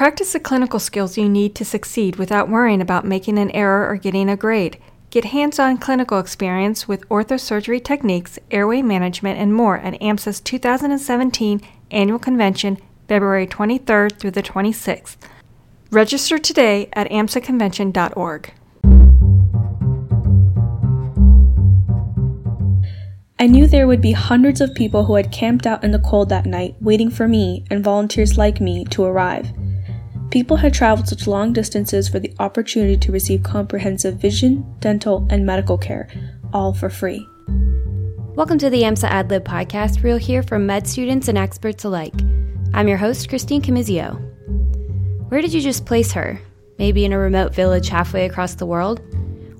Practice the clinical skills you need to succeed without worrying about making an error or getting a grade. Get hands on clinical experience with orthosurgery techniques, airway management, and more at AMSA's 2017 Annual Convention, February 23rd through the 26th. Register today at amsaconvention.org. I knew there would be hundreds of people who had camped out in the cold that night, waiting for me and volunteers like me to arrive. People had traveled such long distances for the opportunity to receive comprehensive vision, dental, and medical care, all for free. Welcome to the AMSA AdLib podcast, where you'll hear from med students and experts alike. I'm your host, Christine Camizio. Where did you just place her? Maybe in a remote village halfway across the world?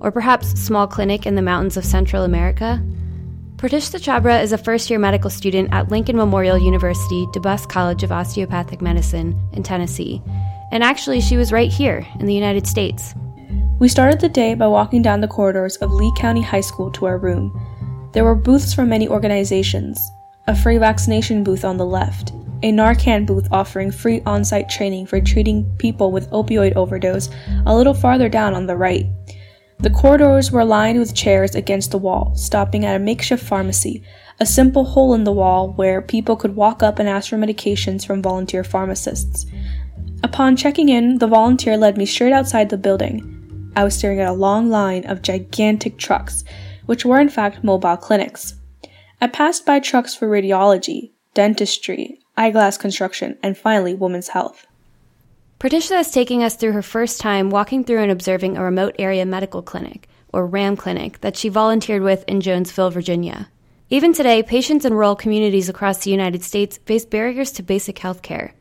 Or perhaps small clinic in the mountains of Central America? Pratishta Chabra is a first year medical student at Lincoln Memorial University DeBusk College of Osteopathic Medicine in Tennessee and actually, she was right here in the United States. We started the day by walking down the corridors of Lee County High School to our room. There were booths from many organizations a free vaccination booth on the left, a Narcan booth offering free on site training for treating people with opioid overdose a little farther down on the right. The corridors were lined with chairs against the wall, stopping at a makeshift pharmacy, a simple hole in the wall where people could walk up and ask for medications from volunteer pharmacists. Upon checking in, the volunteer led me straight outside the building. I was staring at a long line of gigantic trucks, which were in fact mobile clinics. I passed by trucks for radiology, dentistry, eyeglass construction, and finally women's health. Pratishta is taking us through her first time walking through and observing a remote area medical clinic, or RAM clinic, that she volunteered with in Jonesville, Virginia. Even today, patients in rural communities across the United States face barriers to basic health care.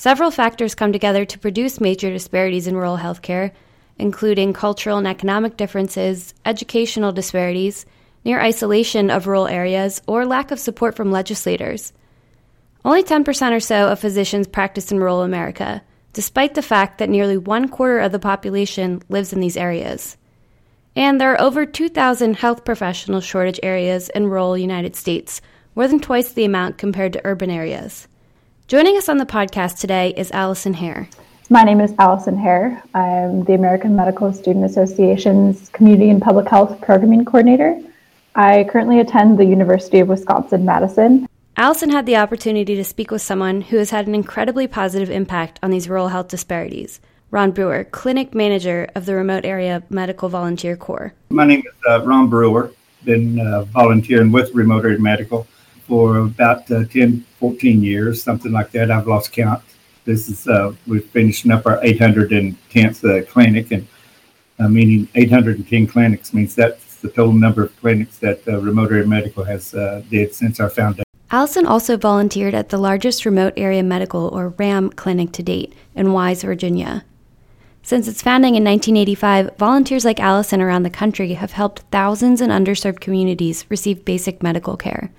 Several factors come together to produce major disparities in rural healthcare, including cultural and economic differences, educational disparities, near isolation of rural areas, or lack of support from legislators. Only 10% or so of physicians practice in rural America, despite the fact that nearly one quarter of the population lives in these areas. And there are over 2,000 health professional shortage areas in rural United States, more than twice the amount compared to urban areas. Joining us on the podcast today is Allison Hare. My name is Allison Hare. I'm the American Medical Student Association's Community and Public Health Programming Coordinator. I currently attend the University of Wisconsin Madison. Allison had the opportunity to speak with someone who has had an incredibly positive impact on these rural health disparities. Ron Brewer, clinic manager of the Remote Area Medical Volunteer Corps. My name is uh, Ron Brewer. Been uh, volunteering with Remote Area Medical for about uh, 10, 14 years, something like that. I've lost count. This is, uh, we're finishing up our 810th uh, clinic, and uh, meaning 810 clinics means that's the total number of clinics that uh, Remote Area Medical has uh, did since our foundation. Allison also volunteered at the largest remote area medical, or RAM, clinic to date in Wise, Virginia. Since its founding in 1985, volunteers like Allison around the country have helped thousands in underserved communities receive basic medical care.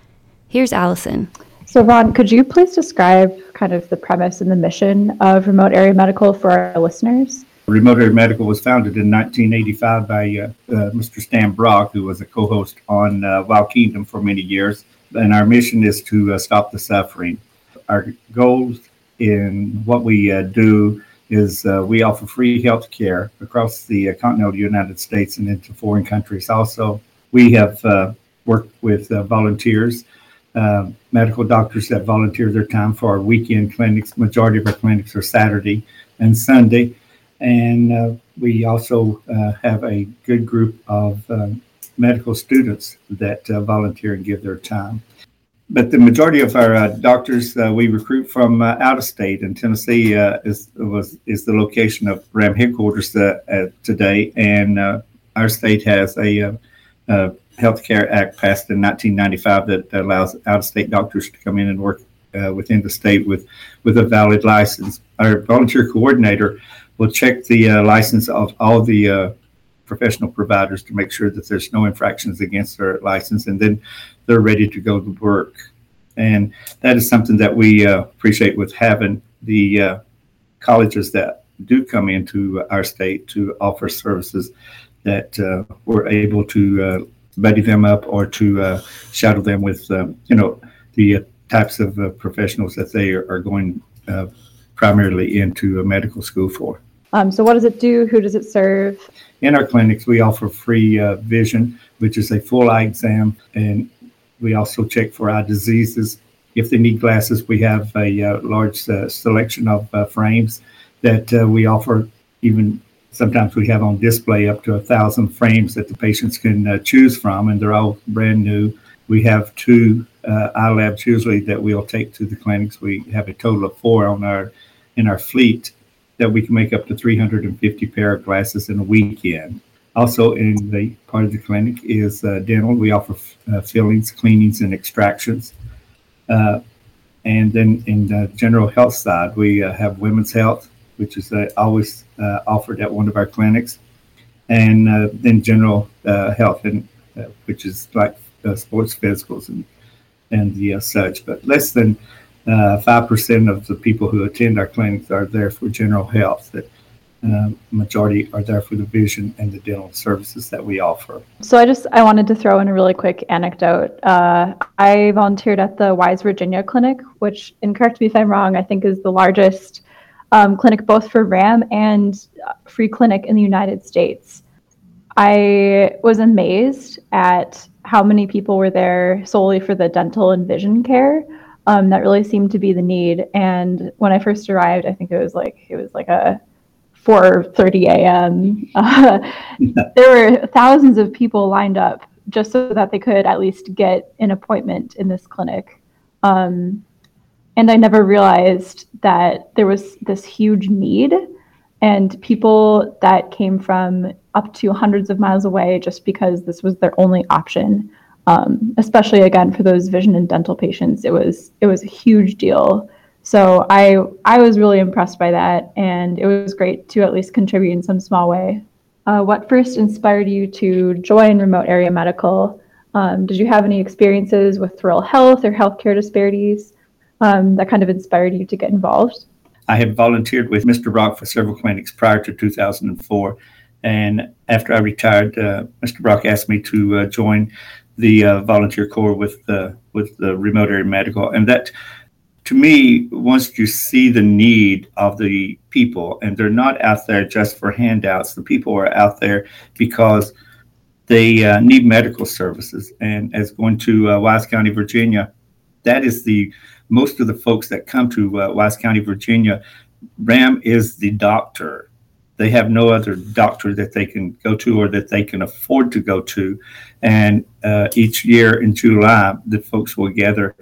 Here's Allison. So, Ron, could you please describe kind of the premise and the mission of Remote Area Medical for our listeners? Remote Area Medical was founded in 1985 by uh, uh, Mr. Stan Brock, who was a co host on uh, Wild Kingdom for many years. And our mission is to uh, stop the suffering. Our goals in what we uh, do is uh, we offer free health care across the continental United States and into foreign countries. Also, we have worked with volunteers uh, medical doctors that volunteer their time for our weekend clinics. Majority of our clinics are Saturday and Sunday, and uh, we also uh, have a good group of um, medical students that uh, volunteer and give their time. But the majority of our uh, doctors we recruit from out of state, and Tennessee is was is the location of RAM headquarters today, and our state has a Health Care Act passed in 1995 that allows out-of-state doctors to come in and work uh, within the state with with a valid license. Our volunteer coordinator will check the uh, license of all the uh, professional providers to make sure that there's no infractions against their license, and then they're ready to go to work. And that is something that we uh, appreciate with having the uh, colleges that do come into our state to offer services that uh, we're able to buddy them up or to uh, shadow them with, um, you know, the uh, types of uh, professionals that they are, are going primarily into a medical school for. Um, so, what does it do? Who does it serve? In our clinics, we offer free uh, vision, which is a full eye exam, and we also check for eye diseases. If they need glasses, we have a uh, large uh, selection of uh, frames that uh, we offer. Even sometimes we have on display up to a thousand frames that the patients can uh, choose from, and they're all brand new. We have two eye labs usually that we'll take to the clinics. We have a total of four on our in our fleet that we can make up to 350 pair of glasses in a weekend. Also, in the part of the clinic is uh, dental. We offer uh, fillings, cleanings, and extractions. Uh, and then in the general health side, we uh, have women's health, which is uh, always uh, offered at one of our clinics, and then general health, and which is like sports physicals and and the such. But less than uh, five uh, percent of the people who attend our clinics are there for general health. That uh, majority are there for the vision and the dental services that we offer. So I just I wanted to throw in a really quick anecdote. Uh, I volunteered at the Wise Virginia Clinic, which, and correct me if I'm wrong, I think is the largest um, clinic both for RAM and free clinic in the United States. I was amazed at how many people were there solely for the dental and vision care um, that really seemed to be the need. And when I first arrived, I think it was like it was like a 4:30 a.m. Uh, there were thousands of people lined up just so that they could at least get an appointment in this clinic. Um, and I never realized that there was this huge need. And people that came from up to hundreds of miles away just because this was their only option um, especially again for those vision and dental patients it was it was a huge deal. So i i was really impressed by that. And it was great to at least contribute in some small way. Uh, what first inspired you to join remote area medical? Um, did you have any experiences with rural health or healthcare disparities um, that kind of inspired you to get involved? I had volunteered with mr brock for several clinics prior to 2004 and after i retired uh, mr brock asked me to uh, join the uh, volunteer corps with the with the remote area medical, and that to me, once you see the need of the people, and they're not out there just for handouts, the people are out there because they uh, need medical services. And as going to uh, Wise County, Virginia, that is the most of the folks that come to uh, Wise County, Virginia. RAM is the doctor they have no other doctor that they can go to or that they can afford to go to. And uh, each year in July, the folks will gather,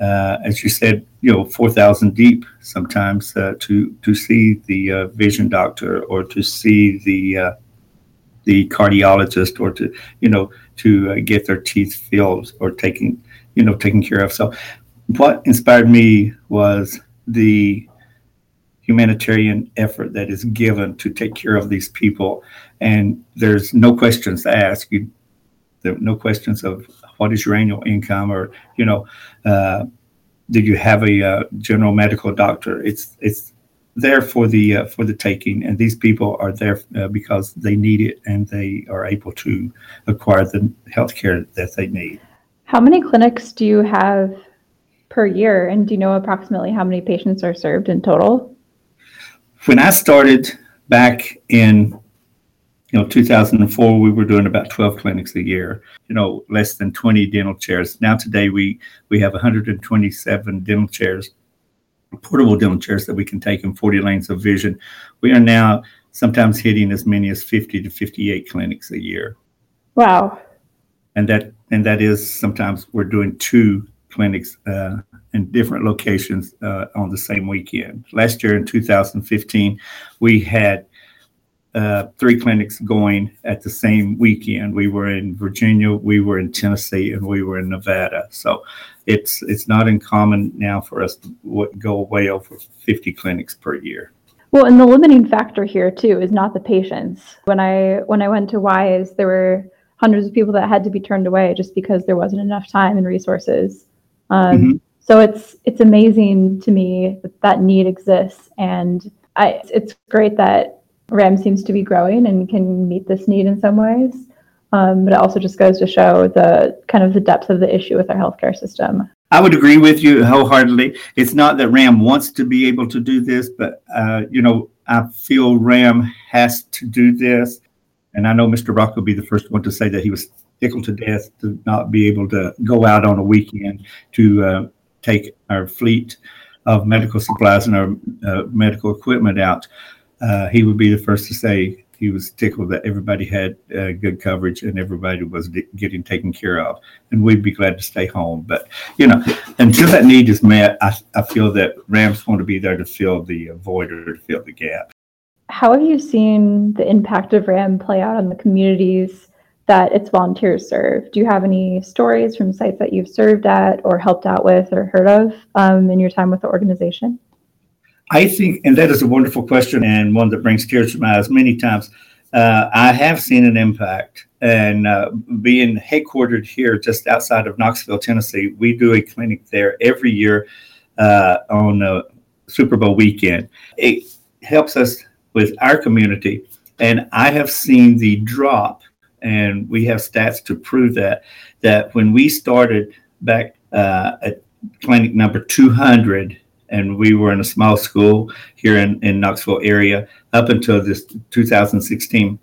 uh, as you said, you know, 4,000 deep sometimes uh, to, to see the uh, vision doctor or to see the, uh, the cardiologist or to, you know, to uh, get their teeth filled or taken, you know, taken care of. So what inspired me was the humanitarian effort that is given to take care of these people. And there's no questions to ask. You, there no questions of what is your annual income or, you know, uh, did you have a uh, general medical doctor? It's, it's there for the, uh, for the taking. And these people are there uh, because they need it and they are able to acquire the health care that they need. How many clinics do you have per year? And do you know approximately how many patients are served in total? when I started back in you know 2004 we were doing about 12 clinics a year you know less than 20 dental chairs now today we we have 127 dental chairs portable dental chairs that we can take in 40 lanes of vision we are now sometimes hitting as many as 50 to 58 clinics a year wow and that and that is sometimes we're doing two clinics uh, in different locations uh, on the same weekend. Last year in 2015, we had uh, three clinics going at the same weekend. We were in Virginia, we were in Tennessee, and we were in Nevada. So it's it's not uncommon now for us to go way over 50 clinics per year. Well, and the limiting factor here too is not the patients. When I when I went to Wise, there were hundreds of people that had to be turned away just because there wasn't enough time and resources. Um, mm-hmm. So it's it's amazing to me that that need exists, and I, it's great that RAM seems to be growing and can meet this need in some ways. Um, but it also just goes to show the kind of the depth of the issue with our healthcare system. I would agree with you wholeheartedly. It's not that RAM wants to be able to do this, but uh, you know, I feel RAM has to do this. And I know Mr. Brock will be the first one to say that he was tickled to death to not be able to go out on a weekend to uh, take our fleet of medical supplies and our uh, medical equipment out. Uh, he would be the first to say he was tickled that everybody had uh, good coverage and everybody was d- getting taken care of. And we'd be glad to stay home. But, you know, until that need is met, I, I feel that RAM's going to be there to fill the void or to fill the gap. How have you seen the impact of RAM play out on the communities that its volunteers serve? Do you have any stories from sites that you've served at or helped out with or heard of um, in your time with the organization? I think, and that is a wonderful question and one that brings tears to my eyes many times. Uh, I have seen an impact, and uh, being headquartered here just outside of Knoxville, Tennessee, we do a clinic there every year uh, on Super Bowl weekend. It helps us with our community, and I have seen the drop, and we have stats to prove that. That when we started back uh, at clinic number 200 and we were in a small school here in, in Knoxville area up until this 2016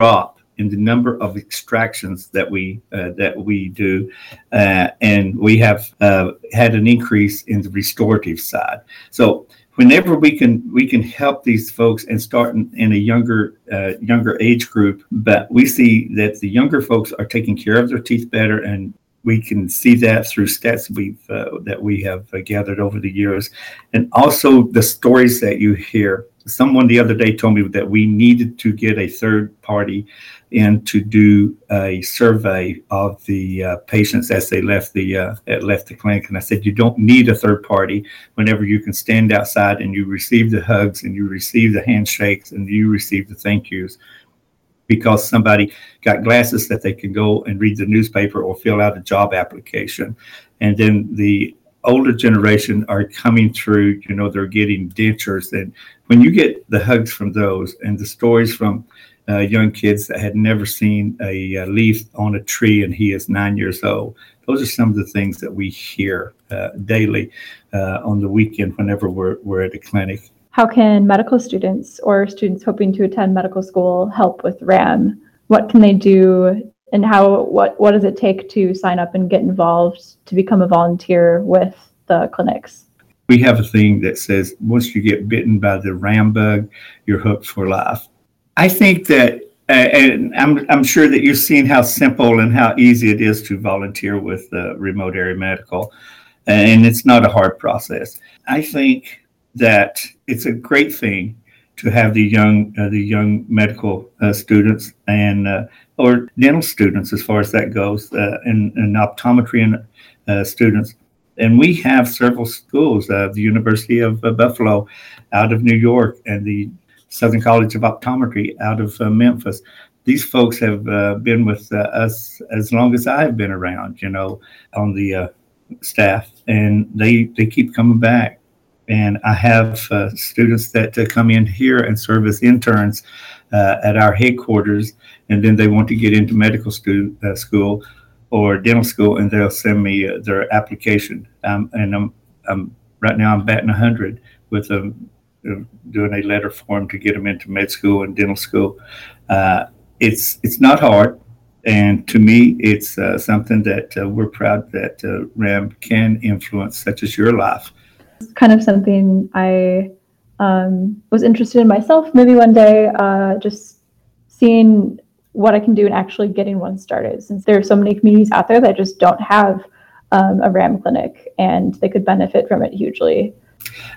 drop in the number of extractions that we uh, that we do, uh, and we have uh, had an increase in the restorative side. So whenever we can we can help these folks and start in, in a younger uh, younger age group, but we see that the younger folks are taking care of their teeth better and we can see that through stats we've uh, that we have uh, gathered over the years, and also the stories that you hear. Someone the other day told me that we needed to get a third party in to do a survey of the uh, patients as they left the uh, left the clinic, and I said you don't need a third party whenever you can stand outside and you receive the hugs and you receive the handshakes and you receive the thank yous because somebody got glasses that they can go and read the newspaper or fill out a job application. And then the older generation are coming through, you know, they're getting dentures. And when you get the hugs from those and the stories from uh, young kids that had never seen a, a, leaf on a tree and he is nine years old, those are some of the things that we hear uh, daily uh, on the weekend whenever we're, we're at a clinic how can medical students or students hoping to attend medical school help with RAM? What can they do and how what what does it take to sign up and get involved to become a volunteer with the clinics? We have a thing that says once you get bitten by the RAM bug, you're hooked for life. I think that uh, and I'm, I'm sure that you've seen how simple and how easy it is to volunteer with uh, remote area medical, and it's not a hard process. I think that it's a great thing to have the young uh, the young medical uh, students and uh, or dental students as far as that goes uh, and, and optometry and uh, students. And we have several schools uh, the university of buffalo out of new york and the southern college of optometry out of memphis. These folks have been with us as long as i've been around you know on the staff and they they keep coming back and I have uh, students that uh, come in here and serve as interns uh, at our headquarters, and then they want to get into medical uh, school or dental school, and they'll send me uh, their application. Um, and I'm, I'm right now I'm batting hundred with them uh, doing a letter form to get them into med school and dental school. it's it's not hard. And to me, it's something that we're proud that RAM can influence, such as your life kind of something I um, was interested in myself. Maybe one day, uh, just seeing what I can do and actually getting one started. Since there are so many communities out there that just don't have um, a RAM clinic, and they could benefit from it hugely.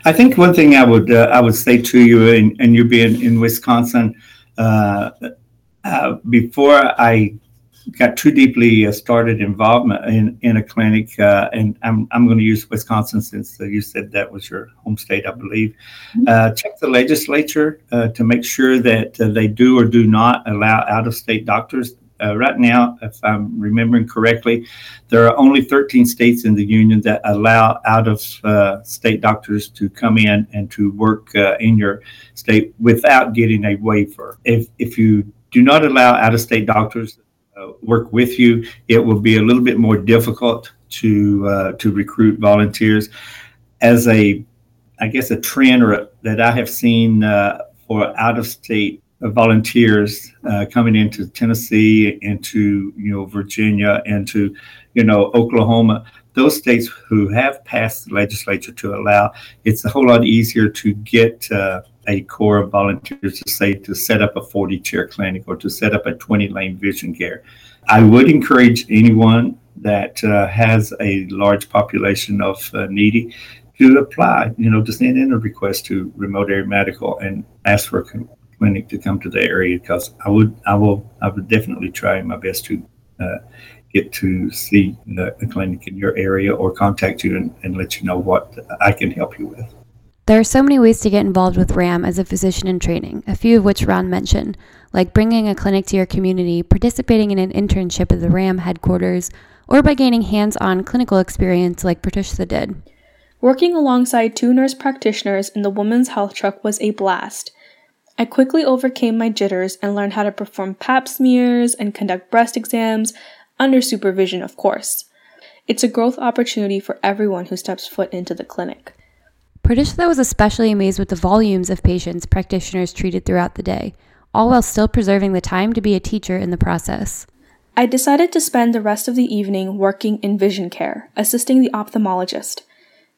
I think one thing I would uh, I would say to you, and, and you being in Wisconsin, uh, uh, before I got too deeply uh, started involvement in, in a clinic, uh, and I'm, I'm going to use Wisconsin since uh, you said that was your home state, I believe. Mm-hmm. Uh, check the legislature uh, to make sure that uh, they do or do not allow out of state doctors. right now, if I'm remembering correctly, there are only 13 states in the union that allow out of state doctors to come in and to work in your state without getting a waiver. If, if you do not allow out of state doctors, uh, work with you. It will be a little bit more difficult to uh, to recruit volunteers. As a, I guess, a trend or a, that I have seen uh, for out of state volunteers uh, coming into Tennessee, into you know Virginia, into you know Oklahoma. Those states who have passed the legislature to allow, it's a whole lot easier to get uh, a corps of volunteers to say to set up a 40 chair clinic or to set up a 20 lane vision care. I would encourage anyone that uh, has a large population of uh, needy to apply, you know, to send in a request to remote area medical and ask for a clinic to come to the area because I would, I will, I would definitely try my best to uh, get to see the, the, clinic in your area or contact you and, and let you know what I can help you with. There are so many ways to get involved with RAM as a physician in training, a few of which Ron mentioned, like bringing a clinic to your community, participating in an internship at the RAM headquarters, or by gaining hands on clinical experience like Pratishta did. Working alongside two nurse practitioners in the women's health truck was a blast. I quickly overcame my jitters and learned how to perform pap smears and conduct breast exams, under supervision, of course. It's a growth opportunity for everyone who steps foot into the clinic. Pratishta was especially amazed with the volumes of patients practitioners treated throughout the day, all while still preserving the time to be a teacher in the process. I decided to spend the rest of the evening working in vision care, assisting the ophthalmologist.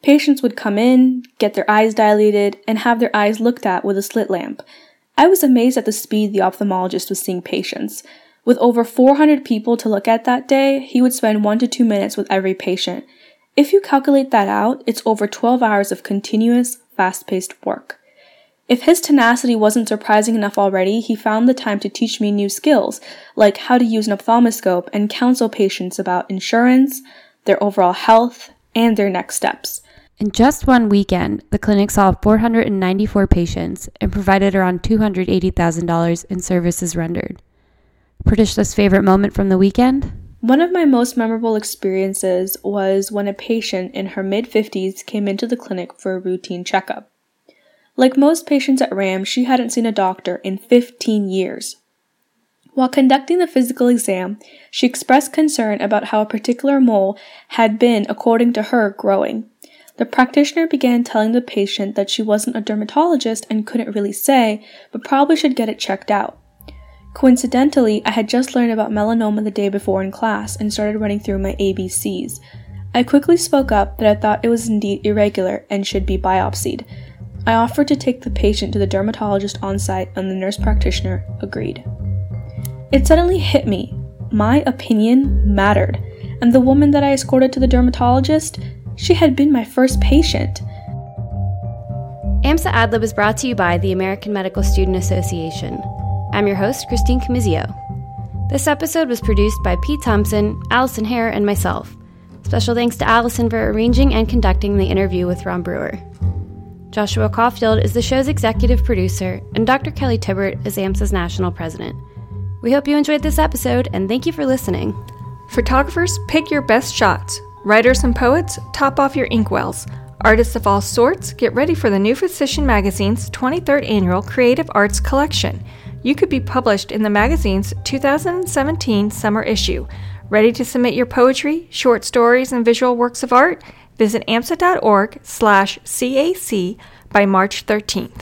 Patients would come in, get their eyes dilated, and have their eyes looked at with a slit lamp. I was amazed at the speed the ophthalmologist was seeing patients. With over 400 people to look at that day, he would spend one to two minutes with every patient. If you calculate that out, it's over 12 hours of continuous, fast paced work. If his tenacity wasn't surprising enough already, he found the time to teach me new skills, like how to use an ophthalmoscope and counsel patients about insurance, their overall health, and their next steps. In just one weekend, the clinic saw 494 patients and provided around $280,000 in services rendered. Pratishta's favorite moment from the weekend? One of my most memorable experiences was when a patient in her mid 50s came into the clinic for a routine checkup. Like most patients at RAM, she hadn't seen a doctor in 15 years. While conducting the physical exam, she expressed concern about how a particular mole had been, according to her, growing. The practitioner began telling the patient that she wasn't a dermatologist and couldn't really say, but probably should get it checked out. Coincidentally, I had just learned about melanoma the day before in class and started running through my ABCs. I quickly spoke up that I thought it was indeed irregular and should be biopsied. I offered to take the patient to the dermatologist on site, and the nurse practitioner agreed. It suddenly hit me my opinion mattered, and the woman that I escorted to the dermatologist, she had been my first patient. AMSA AdLib is brought to you by the American Medical Student Association. I'm your host, Christine Camizio. This episode was produced by Pete Thompson, Allison Hare, and myself. Special thanks to Allison for arranging and conducting the interview with Ron Brewer. Joshua Caulfield is the show's executive producer, and Dr. Kelly Tibbert is AMSA's national president. We hope you enjoyed this episode, and thank you for listening. Photographers, pick your best shots. Writers and poets, top off your inkwells. Artists of all sorts, get ready for the New Physician Magazine's 23rd annual Creative Arts Collection you could be published in the magazine's 2017 summer issue. Ready to submit your poetry, short stories, and visual works of art? Visit amsa.org slash CAC by March 13th.